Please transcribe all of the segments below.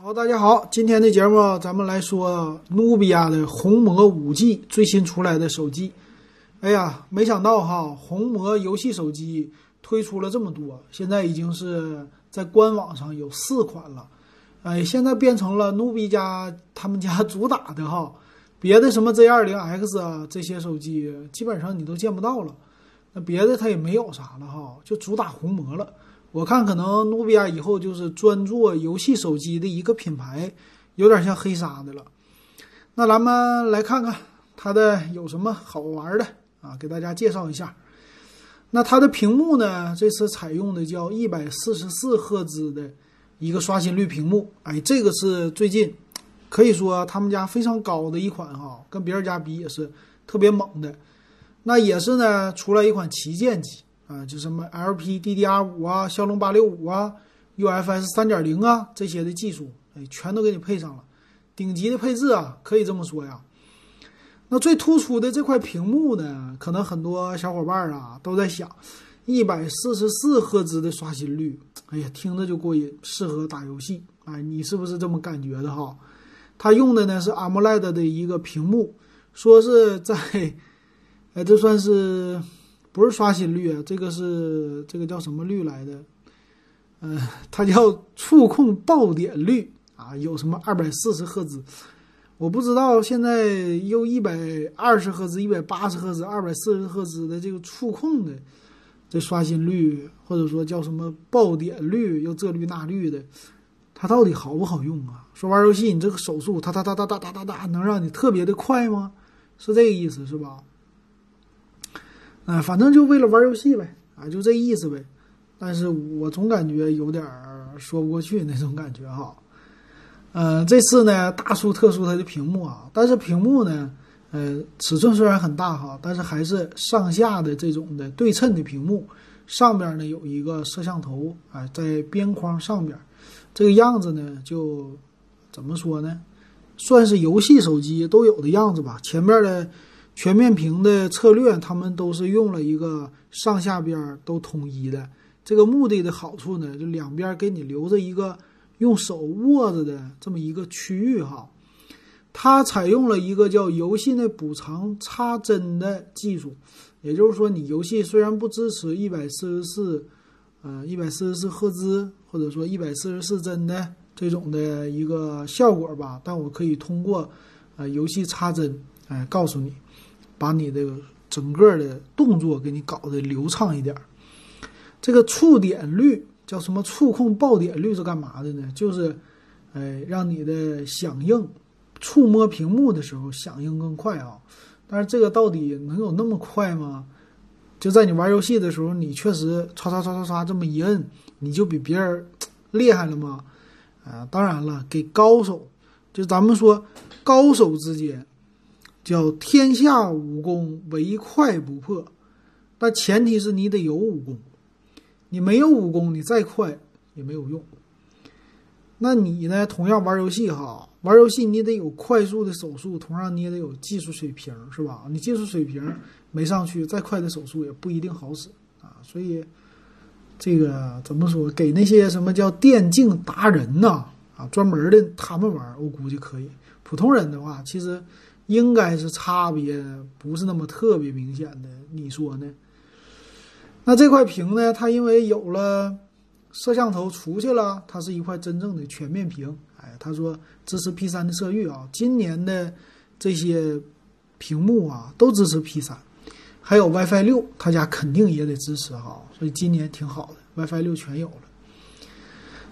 好，大家好，今天的节目咱们来说努比亚的红魔五 G 最新出来的手机。哎呀，没想到哈，红魔游戏手机推出了这么多，现在已经是在官网上有四款了。哎，现在变成了努比亚他们家主打的哈，别的什么 Z20X 啊这些手机基本上你都见不到了。那别的它也没有啥了哈，就主打红魔了。我看可能努比亚以后就是专做游戏手机的一个品牌，有点像黑鲨的了。那咱们来看看它的有什么好玩的啊，给大家介绍一下。那它的屏幕呢，这次采用的叫一百四十四赫兹的一个刷新率屏幕，哎，这个是最近可以说他们家非常高的一款哈，跟别人家比也是特别猛的。那也是呢，出来一款旗舰机。啊，就什么 LPDDR 五啊、骁龙八六五啊、UFS 三点零啊这些的技术，哎，全都给你配上了，顶级的配置啊，可以这么说呀。那最突出的这块屏幕呢，可能很多小伙伴啊都在想，一百四十四赫兹的刷新率，哎呀，听着就过瘾，适合打游戏。哎，你是不是这么感觉的哈？它用的呢是 AMOLED 的一个屏幕，说是在，哎，这算是。不是刷新率啊，这个是这个叫什么率来的？嗯，它叫触控爆点率啊，有什么二百四十赫兹？我不知道现在又一百二十赫兹、一百八十赫兹、二百四十赫兹的这个触控的这刷新率，或者说叫什么爆点率，又这率那率的，它到底好不好用啊？说玩游戏你这个手速，它它它它它它它，能让你特别的快吗？是这个意思是吧？哎，反正就为了玩游戏呗，啊，就这意思呗。但是我总感觉有点说不过去那种感觉哈。呃，这次呢大书特殊它的屏幕啊，但是屏幕呢，呃，尺寸虽然很大哈，但是还是上下的这种的对称的屏幕。上边呢有一个摄像头，哎，在边框上边，这个样子呢就怎么说呢，算是游戏手机都有的样子吧。前面的。全面屏的策略，他们都是用了一个上下边都统一的。这个目的的好处呢，就两边给你留着一个用手握着的这么一个区域哈。它采用了一个叫游戏内补偿插帧的技术，也就是说，你游戏虽然不支持一百四十四，呃，一百四十四赫兹或者说一百四十四帧的这种的一个效果吧，但我可以通过呃游戏插帧，哎，告诉你。把你的整个的动作给你搞得流畅一点儿。这个触点率叫什么？触控爆点率是干嘛的呢？就是，哎，让你的响应、触摸屏幕的时候响应更快啊。但是这个到底能有那么快吗？就在你玩游戏的时候，你确实刷刷刷刷刷这么一摁，你就比别人厉害了吗？啊，当然了，给高手，就咱们说高手之间。叫天下武功唯快不破，但前提是你得有武功，你没有武功，你再快也没有用。那你呢？同样玩游戏哈，玩游戏你得有快速的手速，同样你也得有技术水平，是吧？你技术水平没上去，再快的手速也不一定好使啊。所以这个怎么说？给那些什么叫电竞达人呐啊，专门的他们玩，我估计可以。普通人的话，其实。应该是差别不是那么特别明显的，你说呢？那这块屏呢？它因为有了摄像头出去了，它是一块真正的全面屏。哎，他说支持 P 三的色域啊，今年的这些屏幕啊都支持 P 三，还有 WiFi 六，他家肯定也得支持哈，所以今年挺好的，WiFi 六全有了。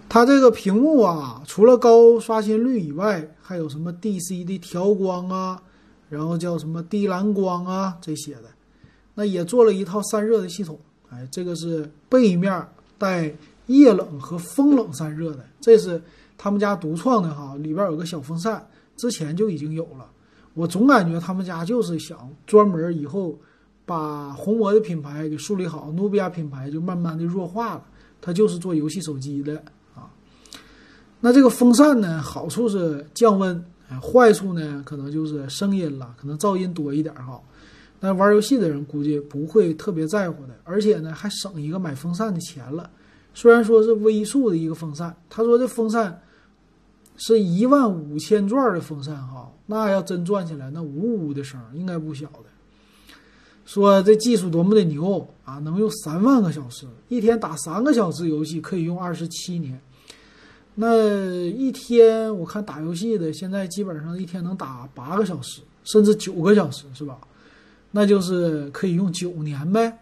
它这个屏幕啊，除了高刷新率以外，还有什么 DC 的调光啊，然后叫什么低蓝光啊这些的，那也做了一套散热的系统。哎，这个是背面带液冷和风冷散热的，这是他们家独创的哈，里边有个小风扇，之前就已经有了。我总感觉他们家就是想专门以后把红魔的品牌给树立好，努比亚品牌就慢慢的弱化了，它就是做游戏手机的。那这个风扇呢，好处是降温，坏处呢可能就是声音了，可能噪音多一点哈。但玩游戏的人估计不会特别在乎的，而且呢还省一个买风扇的钱了。虽然说是微速的一个风扇，他说这风扇是一万五千转的风扇哈，那要真转起来，那呜呜的声应该不小的。说这技术多么的牛啊，能用三万个小时，一天打三个小时游戏可以用二十七年。那一天我看打游戏的，现在基本上一天能打八个小时，甚至九个小时，是吧？那就是可以用九年呗。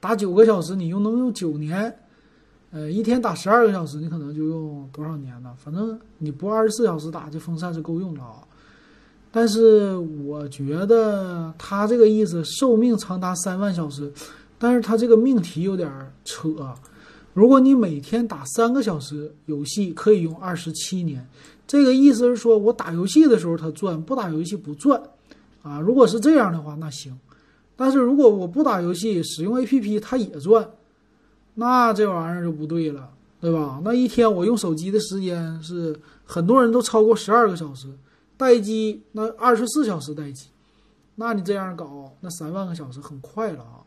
打九个小时，你又能用九年。呃，一天打十二个小时，你可能就用多少年呢？反正你不二十四小时打，这风扇是够用的啊。但是我觉得他这个意思，寿命长达三万小时，但是他这个命题有点扯。如果你每天打三个小时游戏，可以用二十七年，这个意思是说我打游戏的时候它转，不打游戏不转啊。如果是这样的话，那行。但是如果我不打游戏，使用 APP 它也转。那这玩意儿就不对了，对吧？那一天我用手机的时间是很多人都超过十二个小时，待机那二十四小时待机，那你这样搞，那三万个小时很快了啊。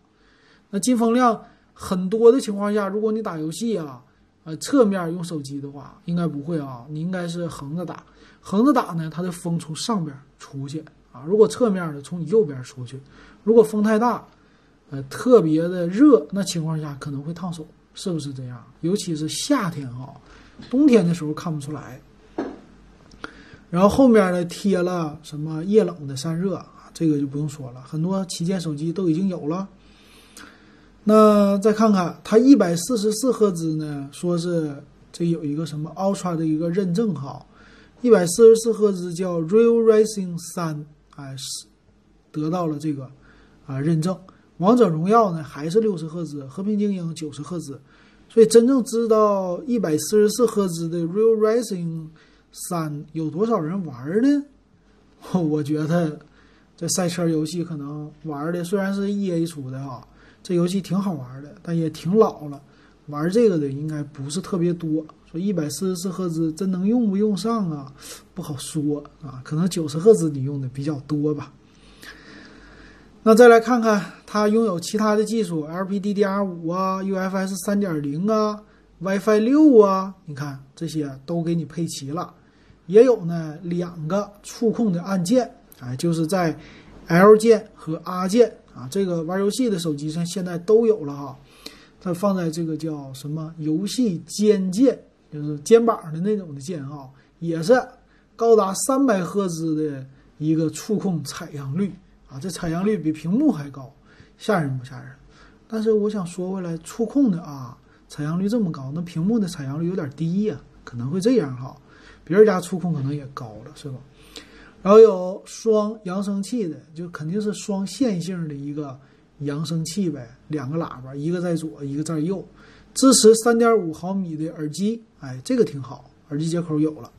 那进风量很多的情况下，如果你打游戏啊，呃，侧面用手机的话，应该不会啊，你应该是横着打，横着打呢，它的风从上边出去啊，如果侧面的从你右边出去，如果风太大。呃，特别的热，那情况下可能会烫手，是不是这样？尤其是夏天哈，冬天的时候看不出来。然后后面呢贴了什么液冷的散热啊，这个就不用说了，很多旗舰手机都已经有了。那再看看它一百四十四赫兹呢，说是这有一个什么 Ultra 的一个认证哈，一百四十四赫兹叫 Real Rising 三，哎是得到了这个啊认证。王者荣耀呢还是六十赫兹，和平精英九十赫兹，所以真正知道一百四十四赫兹的 Real Rising 三有多少人玩呢？我觉得这赛车游戏可能玩的虽然是 EA 出的啊，这游戏挺好玩的，但也挺老了，玩这个的应该不是特别多。说一百四十四赫兹真能用不用上啊？不好说啊，可能九十赫兹你用的比较多吧。那再来看看，它拥有其他的技术，LPDDR5 啊，UFS 3.0啊，WiFi 六啊，你看这些都给你配齐了。也有呢两个触控的按键，哎，就是在 L 键和 R 键啊，这个玩游戏的手机上现在都有了哈。它放在这个叫什么游戏肩键，就是肩膀的那种的键啊，也是高达三百赫兹的一个触控采样率。啊，这采样率比屏幕还高，吓人不吓人？但是我想说回来，触控的啊，采样率这么高，那屏幕的采样率有点低呀，可能会这样哈。别人家触控可能也高了，是吧？然后有双扬声器的，就肯定是双线性的一个扬声器呗，两个喇叭，一个在左，一个在右，支持三点五毫米的耳机，哎，这个挺好，耳机接口有了。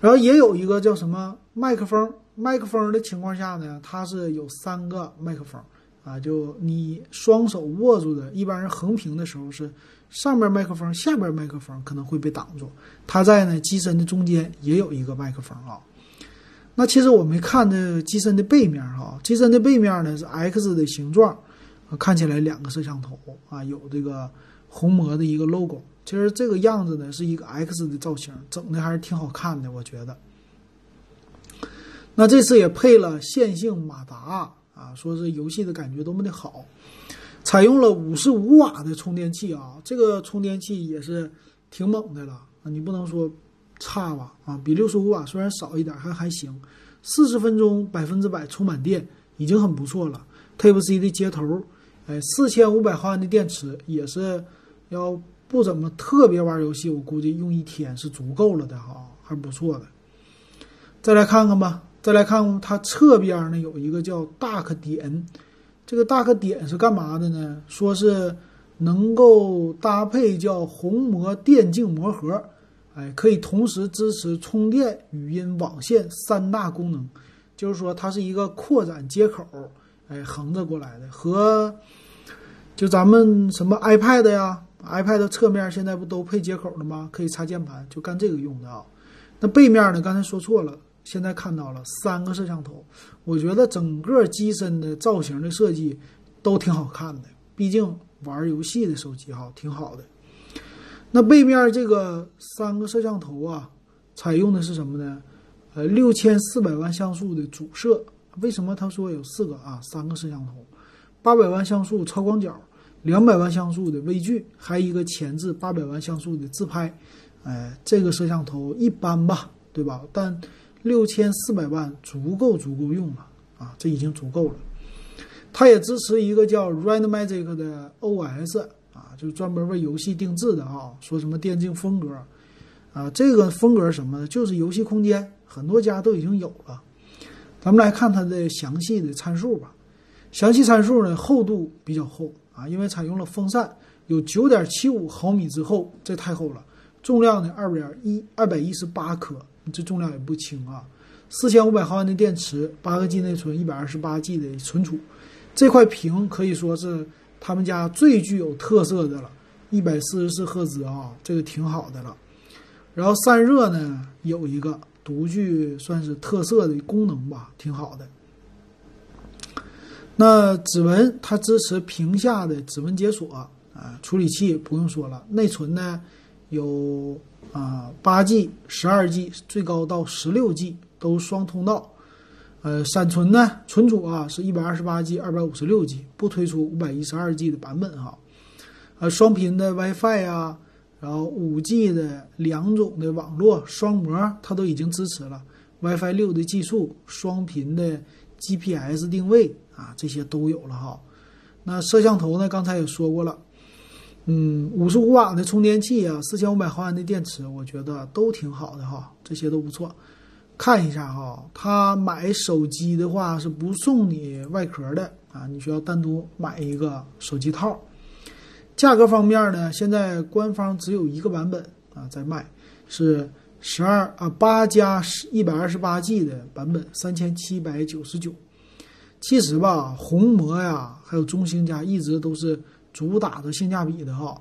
然后也有一个叫什么麦克风。麦克风的情况下呢，它是有三个麦克风，啊，就你双手握住的，一般人横屏的时候是上边麦克风，下边麦克风可能会被挡住。它在呢机身的中间也有一个麦克风啊。那其实我没看这机身的背面哈，机身的背面呢是 X 的形状，看起来两个摄像头啊，有这个红魔的一个 logo。其实这个样子呢是一个 X 的造型，整的还是挺好看的，我觉得。那这次也配了线性马达啊，说是游戏的感觉多么的好，采用了五十五瓦的充电器啊，这个充电器也是挺猛的了，你不能说差吧啊，比六十五瓦虽然少一点还还行，四十分钟百分之百充满电已经很不错了。Type C 的接头，哎，四千五百毫安的电池也是要不怎么特别玩游戏，我估计用一天是足够了的哈，还不错的。再来看看吧。再来看看它侧边呢，有一个叫 Dock 点，这个 Dock 点是干嘛的呢？说是能够搭配叫虹膜电竞魔盒，哎，可以同时支持充电、语音、网线三大功能。就是说它是一个扩展接口，哎，横着过来的，和就咱们什么 iPad 呀，iPad 侧面现在不都配接口了吗？可以插键盘，就干这个用的啊。那背面呢？刚才说错了。现在看到了三个摄像头，我觉得整个机身的造型的设计都挺好看的。毕竟玩游戏的手机哈，挺好的。那背面这个三个摄像头啊，采用的是什么呢？呃，六千四百万像素的主摄。为什么他说有四个啊？三个摄像头，八百万像素超广角，两百万像素的微距，还有一个前置八百万像素的自拍。哎，这个摄像头一般吧，对吧？但六千四百万足够足够用了啊，这已经足够了。它也支持一个叫 Red Magic 的 OS，就专门为游戏定制的啊。说什么电竞风格啊，这个风格什么的，就是游戏空间，很多家都已经有了。咱们来看它的详细的参数吧。详细参数呢，厚度比较厚啊，因为采用了风扇，有九点七五毫米之厚，这太厚了。重量呢，二点一二百一十八克，这重量也不轻啊。四千五百毫安的电池，八个 G 内存，一百二十八 G 的存储。这块屏可以说是他们家最具有特色的了，一百四十四赫兹啊，这个挺好的了。然后散热呢，有一个。独具算是特色的功能吧，挺好的。那指纹它支持屏下的指纹解锁啊，处理器不用说了，内存呢有啊八 G、十二 G，最高到十六 G 都双通道。呃，闪存呢存储啊是一百二十八 G、二百五十六 G，不推出五百一十二 G 的版本哈。呃，双频的 WiFi 啊。然后五 G 的两种的网络双模，它都已经支持了 WiFi 六的技术，双频的 GPS 定位啊，这些都有了哈。那摄像头呢？刚才也说过了，嗯，五十五瓦的充电器啊，四千五百毫安的电池，我觉得都挺好的哈，这些都不错。看一下哈，他买手机的话是不送你外壳的啊，你需要单独买一个手机套。价格方面呢，现在官方只有一个版本啊在卖，是十二啊八加十一百二十八 G 的版本，三千七百九十九。其实吧，红魔呀，还有中兴家一直都是主打的性价比的哈，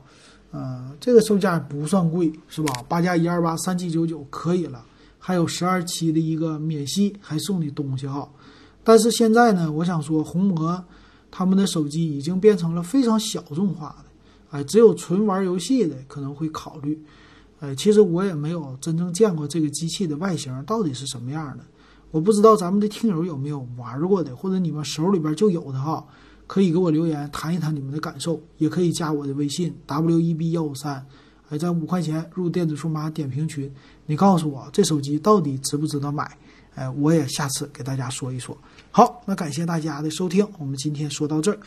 呃，这个售价不算贵是吧？八加一二八三七九九可以了，还有十二期的一个免息，还送你东西哈。但是现在呢，我想说，红魔他们的手机已经变成了非常小众化的。哎，只有纯玩游戏的可能会考虑。哎，其实我也没有真正见过这个机器的外形到底是什么样的。我不知道咱们的听友有没有玩过的，或者你们手里边就有的哈，可以给我留言谈一谈你们的感受，也可以加我的微信 w e b 幺五三，哎，在五块钱入电子数码点评群，你告诉我这手机到底值不值得买？哎，我也下次给大家说一说。好，那感谢大家的收听，我们今天说到这儿。